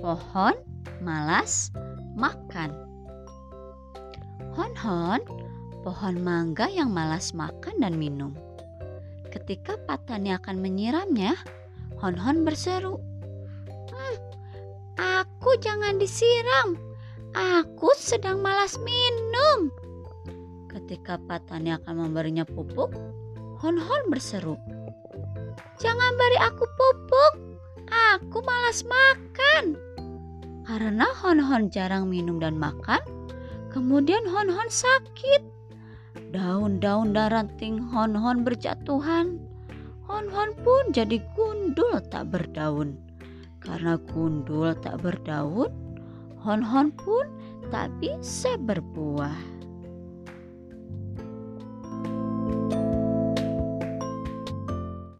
Pohon malas makan. Hon-hon, pohon mangga yang malas makan dan minum. Ketika Patani akan menyiramnya, Hon-hon berseru, "Hmm, aku jangan disiram. Aku sedang malas minum." Ketika Patani akan memberinya pupuk, Hon-hon berseru, "Jangan beri aku pupuk. Aku malas makan." Karena Hon-hon jarang minum dan makan, kemudian Hon-hon sakit. Daun-daun dan ranting Hon-hon berjatuhan. Hon-hon pun jadi gundul tak berdaun. Karena gundul tak berdaun, Hon-hon pun tak bisa berbuah.